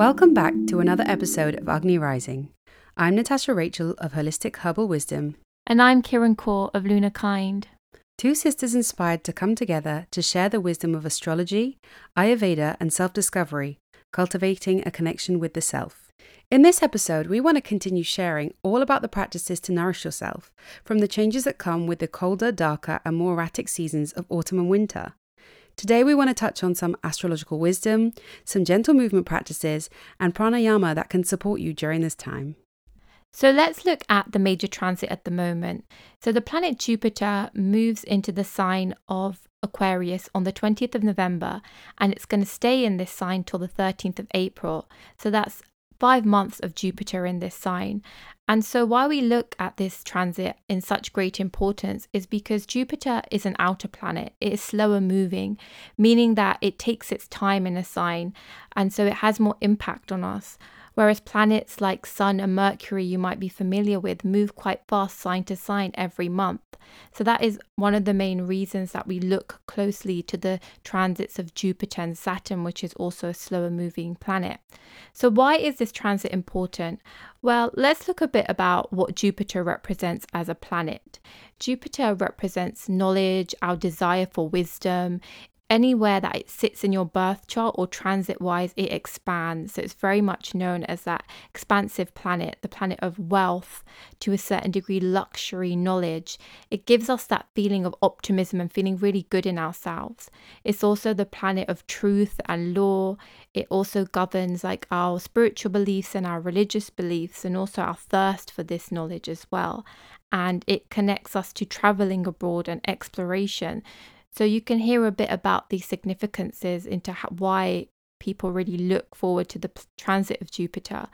Welcome back to another episode of Agni Rising. I'm Natasha Rachel of Holistic Herbal Wisdom. And I'm Kiran Kaur of Lunar Kind. Two sisters inspired to come together to share the wisdom of astrology, Ayurveda, and self discovery, cultivating a connection with the self. In this episode, we want to continue sharing all about the practices to nourish yourself from the changes that come with the colder, darker, and more erratic seasons of autumn and winter. Today, we want to touch on some astrological wisdom, some gentle movement practices, and pranayama that can support you during this time. So let's look at the major transit at the moment. So the planet Jupiter moves into the sign of Aquarius on the 20th of November and it's going to stay in this sign till the 13th of April. So that's five months of Jupiter in this sign. And so, why we look at this transit in such great importance is because Jupiter is an outer planet. It is slower moving, meaning that it takes its time in a sign, and so it has more impact on us. Whereas planets like Sun and Mercury, you might be familiar with, move quite fast sign to sign every month. So, that is one of the main reasons that we look closely to the transits of Jupiter and Saturn, which is also a slower moving planet. So, why is this transit important? Well, let's look a bit about what Jupiter represents as a planet. Jupiter represents knowledge, our desire for wisdom anywhere that it sits in your birth chart or transit wise, it expands. So it's very much known as that expansive planet, the planet of wealth, to a certain degree, luxury, knowledge. It gives us that feeling of optimism and feeling really good in ourselves. It's also the planet of truth and law. It also governs like our spiritual beliefs and our religious beliefs, and also our thirst for this knowledge as well. And it connects us to traveling abroad and exploration. So you can hear a bit about the significances into how, why people really look forward to the transit of Jupiter.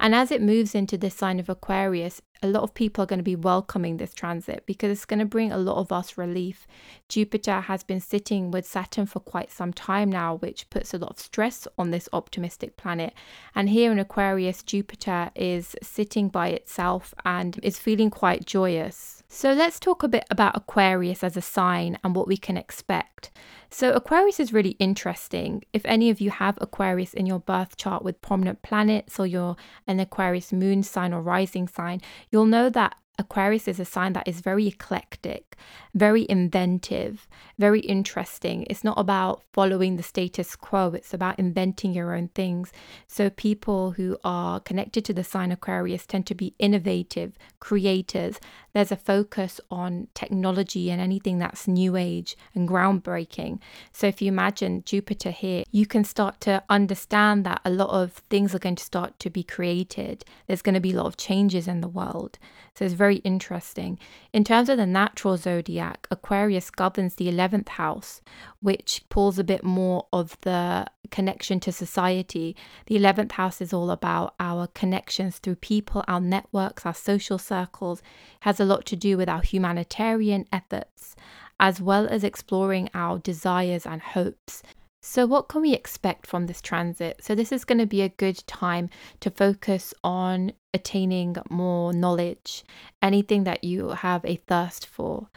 And as it moves into this sign of Aquarius, a lot of people are going to be welcoming this transit because it's going to bring a lot of us relief. Jupiter has been sitting with Saturn for quite some time now, which puts a lot of stress on this optimistic planet. And here in Aquarius, Jupiter is sitting by itself and is feeling quite joyous. So let's talk a bit about Aquarius as a sign and what we can expect. So, Aquarius is really interesting. If any of you have Aquarius in your birth chart with prominent planets or you're an Aquarius moon sign or rising sign, you'll know that Aquarius is a sign that is very eclectic, very inventive, very interesting. It's not about following the status quo, it's about inventing your own things. So, people who are connected to the sign Aquarius tend to be innovative, creators. There's a focus on technology and anything that's new age and groundbreaking. So, if you imagine Jupiter here, you can start to understand that a lot of things are going to start to be created. There's going to be a lot of changes in the world. So, it's very interesting. In terms of the natural zodiac, Aquarius governs the 11th house, which pulls a bit more of the connection to society. The 11th house is all about our connections through people, our networks, our social circles, it has a lot to do with our humanitarian efforts, as well as exploring our desires and hopes. So, what can we expect from this transit? So, this is going to be a good time to focus on attaining more knowledge, anything that you have a thirst for.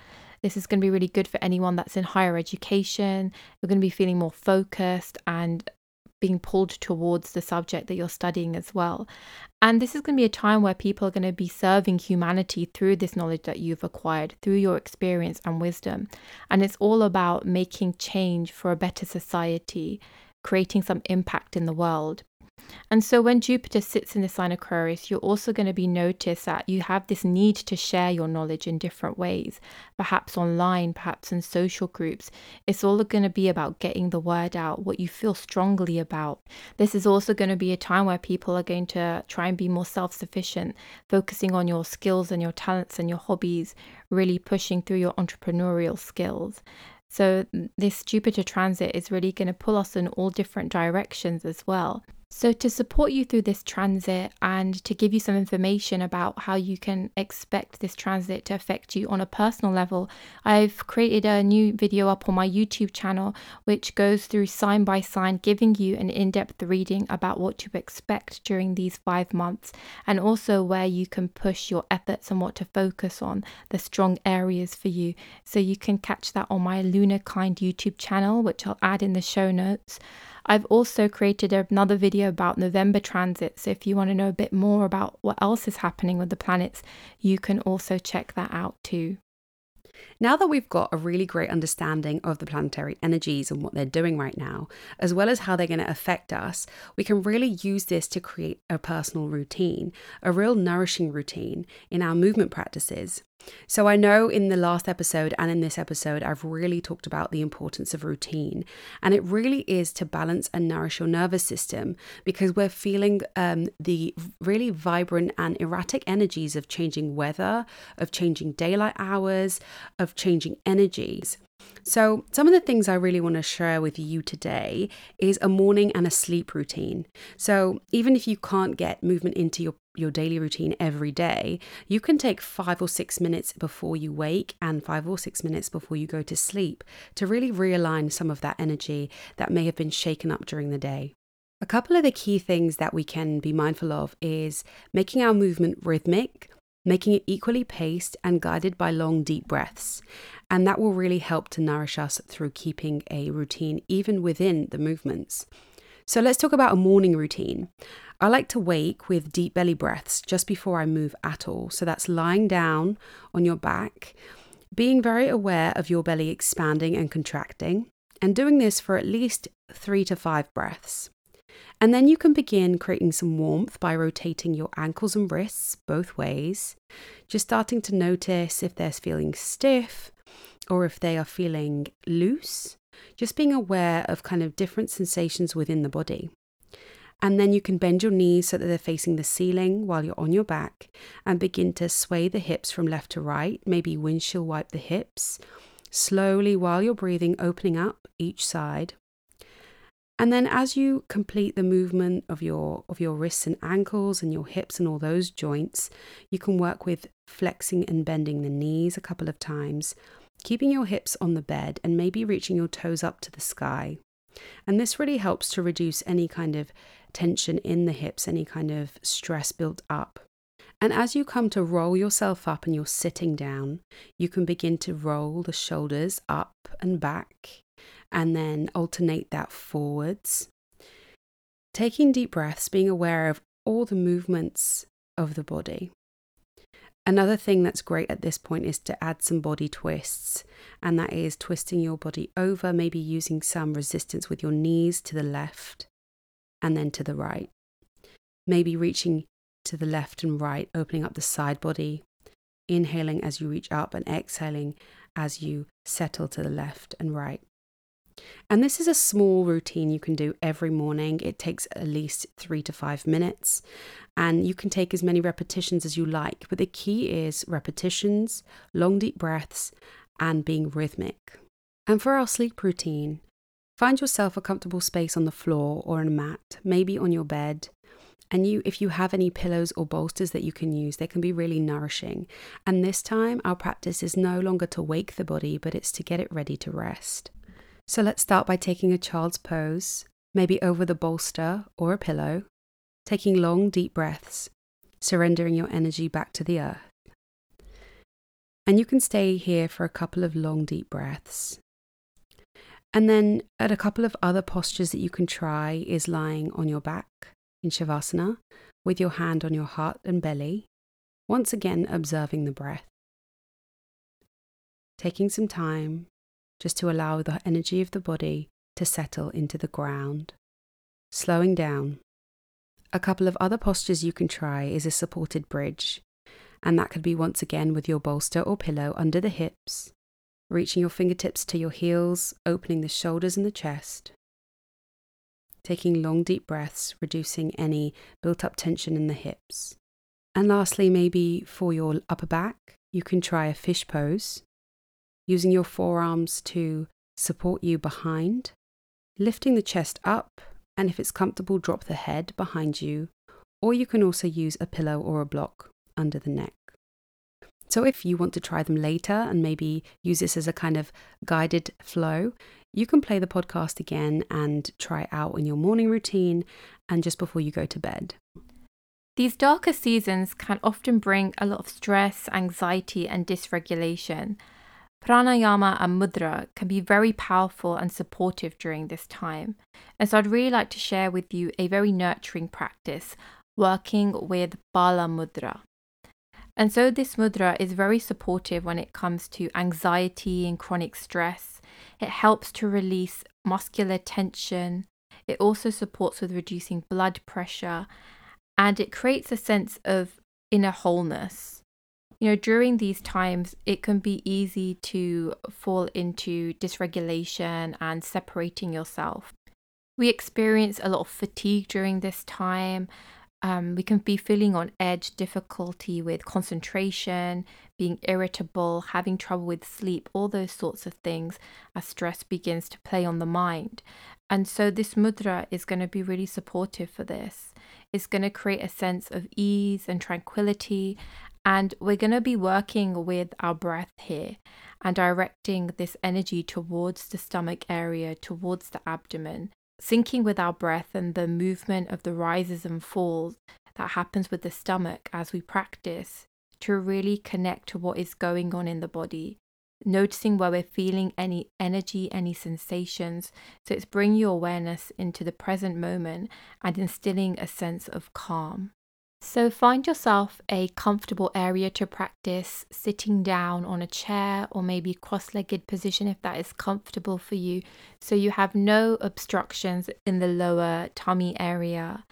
This is going to be really good for anyone that's in higher education. You're going to be feeling more focused and being pulled towards the subject that you're studying as well. And this is going to be a time where people are going to be serving humanity through this knowledge that you've acquired, through your experience and wisdom. And it's all about making change for a better society, creating some impact in the world. And so when Jupiter sits in the sign Aquarius, you're also going to be noticed that you have this need to share your knowledge in different ways, perhaps online, perhaps in social groups. It's all going to be about getting the word out, what you feel strongly about. This is also going to be a time where people are going to try and be more self sufficient, focusing on your skills and your talents and your hobbies, really pushing through your entrepreneurial skills. So, this Jupiter transit is really going to pull us in all different directions as well. So, to support you through this transit and to give you some information about how you can expect this transit to affect you on a personal level, I've created a new video up on my YouTube channel which goes through sign by sign, giving you an in depth reading about what to expect during these five months and also where you can push your efforts and what to focus on, the strong areas for you. So, you can catch that on my Lunar Kind YouTube channel, which I'll add in the show notes. I've also created another video about November transit. So if you want to know a bit more about what else is happening with the planets, you can also check that out too. Now that we've got a really great understanding of the planetary energies and what they're doing right now, as well as how they're going to affect us, we can really use this to create a personal routine, a real nourishing routine in our movement practices. So, I know in the last episode and in this episode, I've really talked about the importance of routine. And it really is to balance and nourish your nervous system because we're feeling um, the really vibrant and erratic energies of changing weather, of changing daylight hours, of changing energies. So, some of the things I really want to share with you today is a morning and a sleep routine. So, even if you can't get movement into your, your daily routine every day, you can take five or six minutes before you wake and five or six minutes before you go to sleep to really realign some of that energy that may have been shaken up during the day. A couple of the key things that we can be mindful of is making our movement rhythmic making it equally paced and guided by long, deep breaths. And that will really help to nourish us through keeping a routine even within the movements. So let's talk about a morning routine. I like to wake with deep belly breaths just before I move at all. So that's lying down on your back, being very aware of your belly expanding and contracting, and doing this for at least three to five breaths. And then you can begin creating some warmth by rotating your ankles and wrists both ways, just starting to notice if they're feeling stiff or if they are feeling loose, just being aware of kind of different sensations within the body. And then you can bend your knees so that they're facing the ceiling while you're on your back and begin to sway the hips from left to right, maybe windshield wipe the hips, slowly while you're breathing, opening up each side. And then as you complete the movement of your of your wrists and ankles and your hips and all those joints, you can work with flexing and bending the knees a couple of times, keeping your hips on the bed and maybe reaching your toes up to the sky. And this really helps to reduce any kind of tension in the hips, any kind of stress built up. And as you come to roll yourself up and you're sitting down, you can begin to roll the shoulders up and back and then alternate that forwards. Taking deep breaths, being aware of all the movements of the body. Another thing that's great at this point is to add some body twists, and that is twisting your body over, maybe using some resistance with your knees to the left and then to the right. Maybe reaching to the left and right, opening up the side body, inhaling as you reach up and exhaling as you settle to the left and right. And this is a small routine you can do every morning. It takes at least three to five minutes, and you can take as many repetitions as you like. But the key is repetitions, long, deep breaths, and being rhythmic. And for our sleep routine, find yourself a comfortable space on the floor or on a mat, maybe on your bed. And you, if you have any pillows or bolsters that you can use, they can be really nourishing. And this time, our practice is no longer to wake the body, but it's to get it ready to rest. So let's start by taking a child's pose, maybe over the bolster or a pillow, taking long, deep breaths, surrendering your energy back to the earth. And you can stay here for a couple of long, deep breaths. And then, at a couple of other postures that you can try, is lying on your back in Shavasana with your hand on your heart and belly, once again observing the breath. Taking some time just to allow the energy of the body to settle into the ground. Slowing down. A couple of other postures you can try is a supported bridge, and that could be once again with your bolster or pillow under the hips, reaching your fingertips to your heels, opening the shoulders and the chest. Taking long deep breaths, reducing any built up tension in the hips. And lastly, maybe for your upper back, you can try a fish pose, using your forearms to support you behind, lifting the chest up, and if it's comfortable, drop the head behind you, or you can also use a pillow or a block under the neck. So, if you want to try them later and maybe use this as a kind of guided flow, you can play the podcast again and try out in your morning routine and just before you go to bed. These darker seasons can often bring a lot of stress, anxiety, and dysregulation. Pranayama and mudra can be very powerful and supportive during this time. And so I'd really like to share with you a very nurturing practice working with Bala Mudra. And so this mudra is very supportive when it comes to anxiety and chronic stress. It helps to release muscular tension. It also supports with reducing blood pressure and it creates a sense of inner wholeness. You know, during these times, it can be easy to fall into dysregulation and separating yourself. We experience a lot of fatigue during this time. Um, we can be feeling on edge, difficulty with concentration, being irritable, having trouble with sleep, all those sorts of things as stress begins to play on the mind. And so, this mudra is going to be really supportive for this. It's going to create a sense of ease and tranquility. And we're going to be working with our breath here and directing this energy towards the stomach area, towards the abdomen, syncing with our breath and the movement of the rises and falls that happens with the stomach as we practice to really connect to what is going on in the body noticing where we're feeling any energy, any sensations. So it's bringing your awareness into the present moment and instilling a sense of calm. So find yourself a comfortable area to practice, sitting down on a chair or maybe cross legged position if that is comfortable for you. So you have no obstructions in the lower tummy area.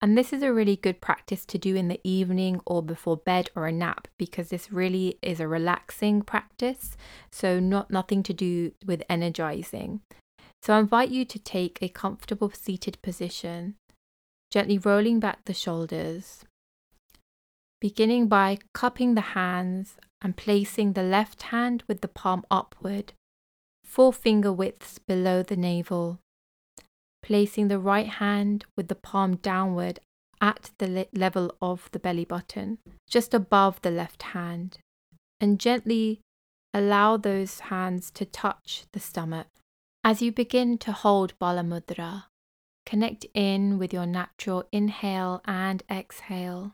And this is a really good practice to do in the evening or before bed or a nap because this really is a relaxing practice. So, not nothing to do with energizing. So, I invite you to take a comfortable seated position, gently rolling back the shoulders, beginning by cupping the hands and placing the left hand with the palm upward, four finger widths below the navel placing the right hand with the palm downward at the level of the belly button, just above the left hand, and gently allow those hands to touch the stomach. As you begin to hold Bala Mudra, connect in with your natural inhale and exhale,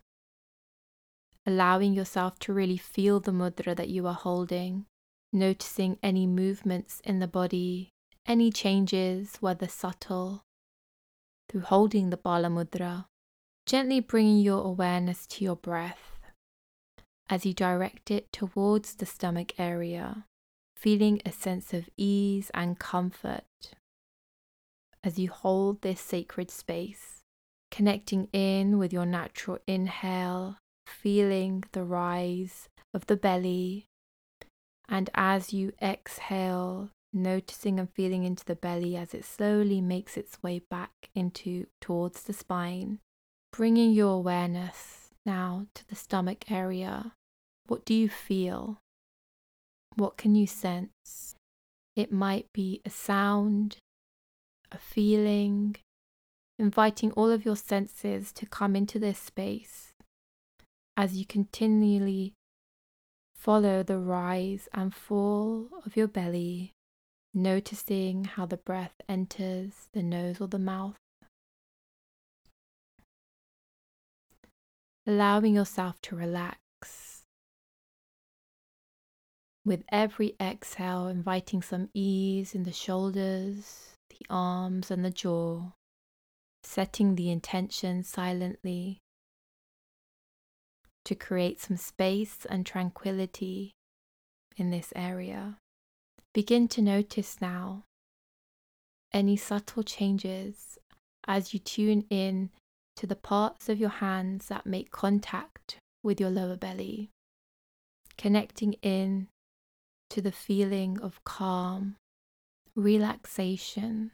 allowing yourself to really feel the mudra that you are holding, noticing any movements in the body any changes, whether subtle, through holding the Bala Mudra, gently bringing your awareness to your breath as you direct it towards the stomach area, feeling a sense of ease and comfort as you hold this sacred space, connecting in with your natural inhale, feeling the rise of the belly, and as you exhale, noticing and feeling into the belly as it slowly makes its way back into towards the spine, bringing your awareness now to the stomach area. What do you feel? What can you sense? It might be a sound, a feeling, inviting all of your senses to come into this space as you continually follow the rise and fall of your belly noticing how the breath enters the nose or the mouth. Allowing yourself to relax. With every exhale, inviting some ease in the shoulders, the arms, and the jaw, setting the intention silently to create some space and tranquility in this area. Begin to notice now any subtle changes as you tune in to the parts of your hands that make contact with your lower belly, connecting in to the feeling of calm, relaxation,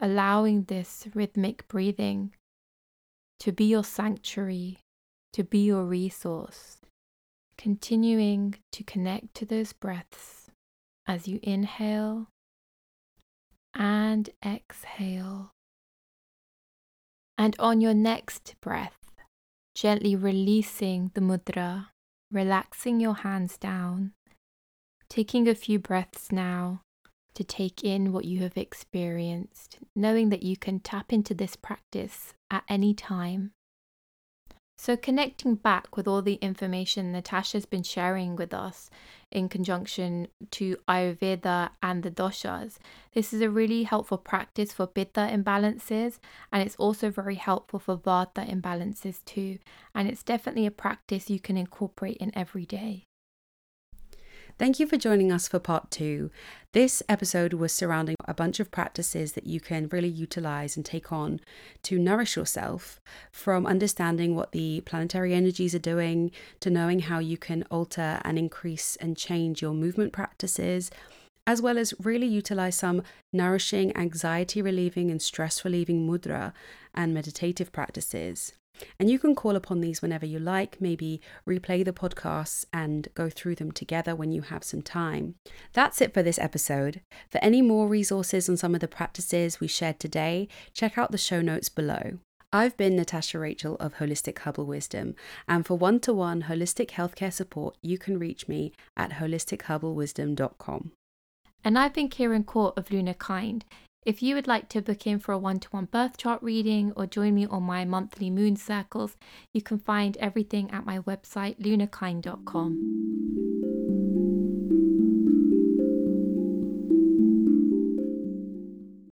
allowing this rhythmic breathing to be your sanctuary, to be your resource, continuing to connect to those breaths as you inhale and exhale. And on your next breath, gently releasing the mudra, relaxing your hands down, taking a few breaths now to take in what you have experienced, knowing that you can tap into this practice at any time. So, connecting back with all the information Natasha's been sharing with us in conjunction to Ayurveda and the doshas, this is a really helpful practice for Pitta imbalances, and it's also very helpful for Vata imbalances too. And it's definitely a practice you can incorporate in every day. Thank you for joining us for part two. This episode was surrounding a bunch of practices that you can really utilize and take on to nourish yourself from understanding what the planetary energies are doing to knowing how you can alter and increase and change your movement practices as well as really utilize some nourishing, anxiety relieving, and stress relieving mudra and meditative practices. And you can call upon these whenever you like, maybe replay the podcasts and go through them together when you have some time. That's it for this episode. For any more resources on some of the practices we shared today, check out the show notes below. I've been Natasha Rachel of Holistic Herbal Wisdom, and for one to one holistic healthcare support, you can reach me at holisticherbalwisdom.com. And I've been Kiran Kaur of Lunar Kind. If you would like to book in for a one to one birth chart reading or join me on my monthly moon circles, you can find everything at my website lunarkind.com.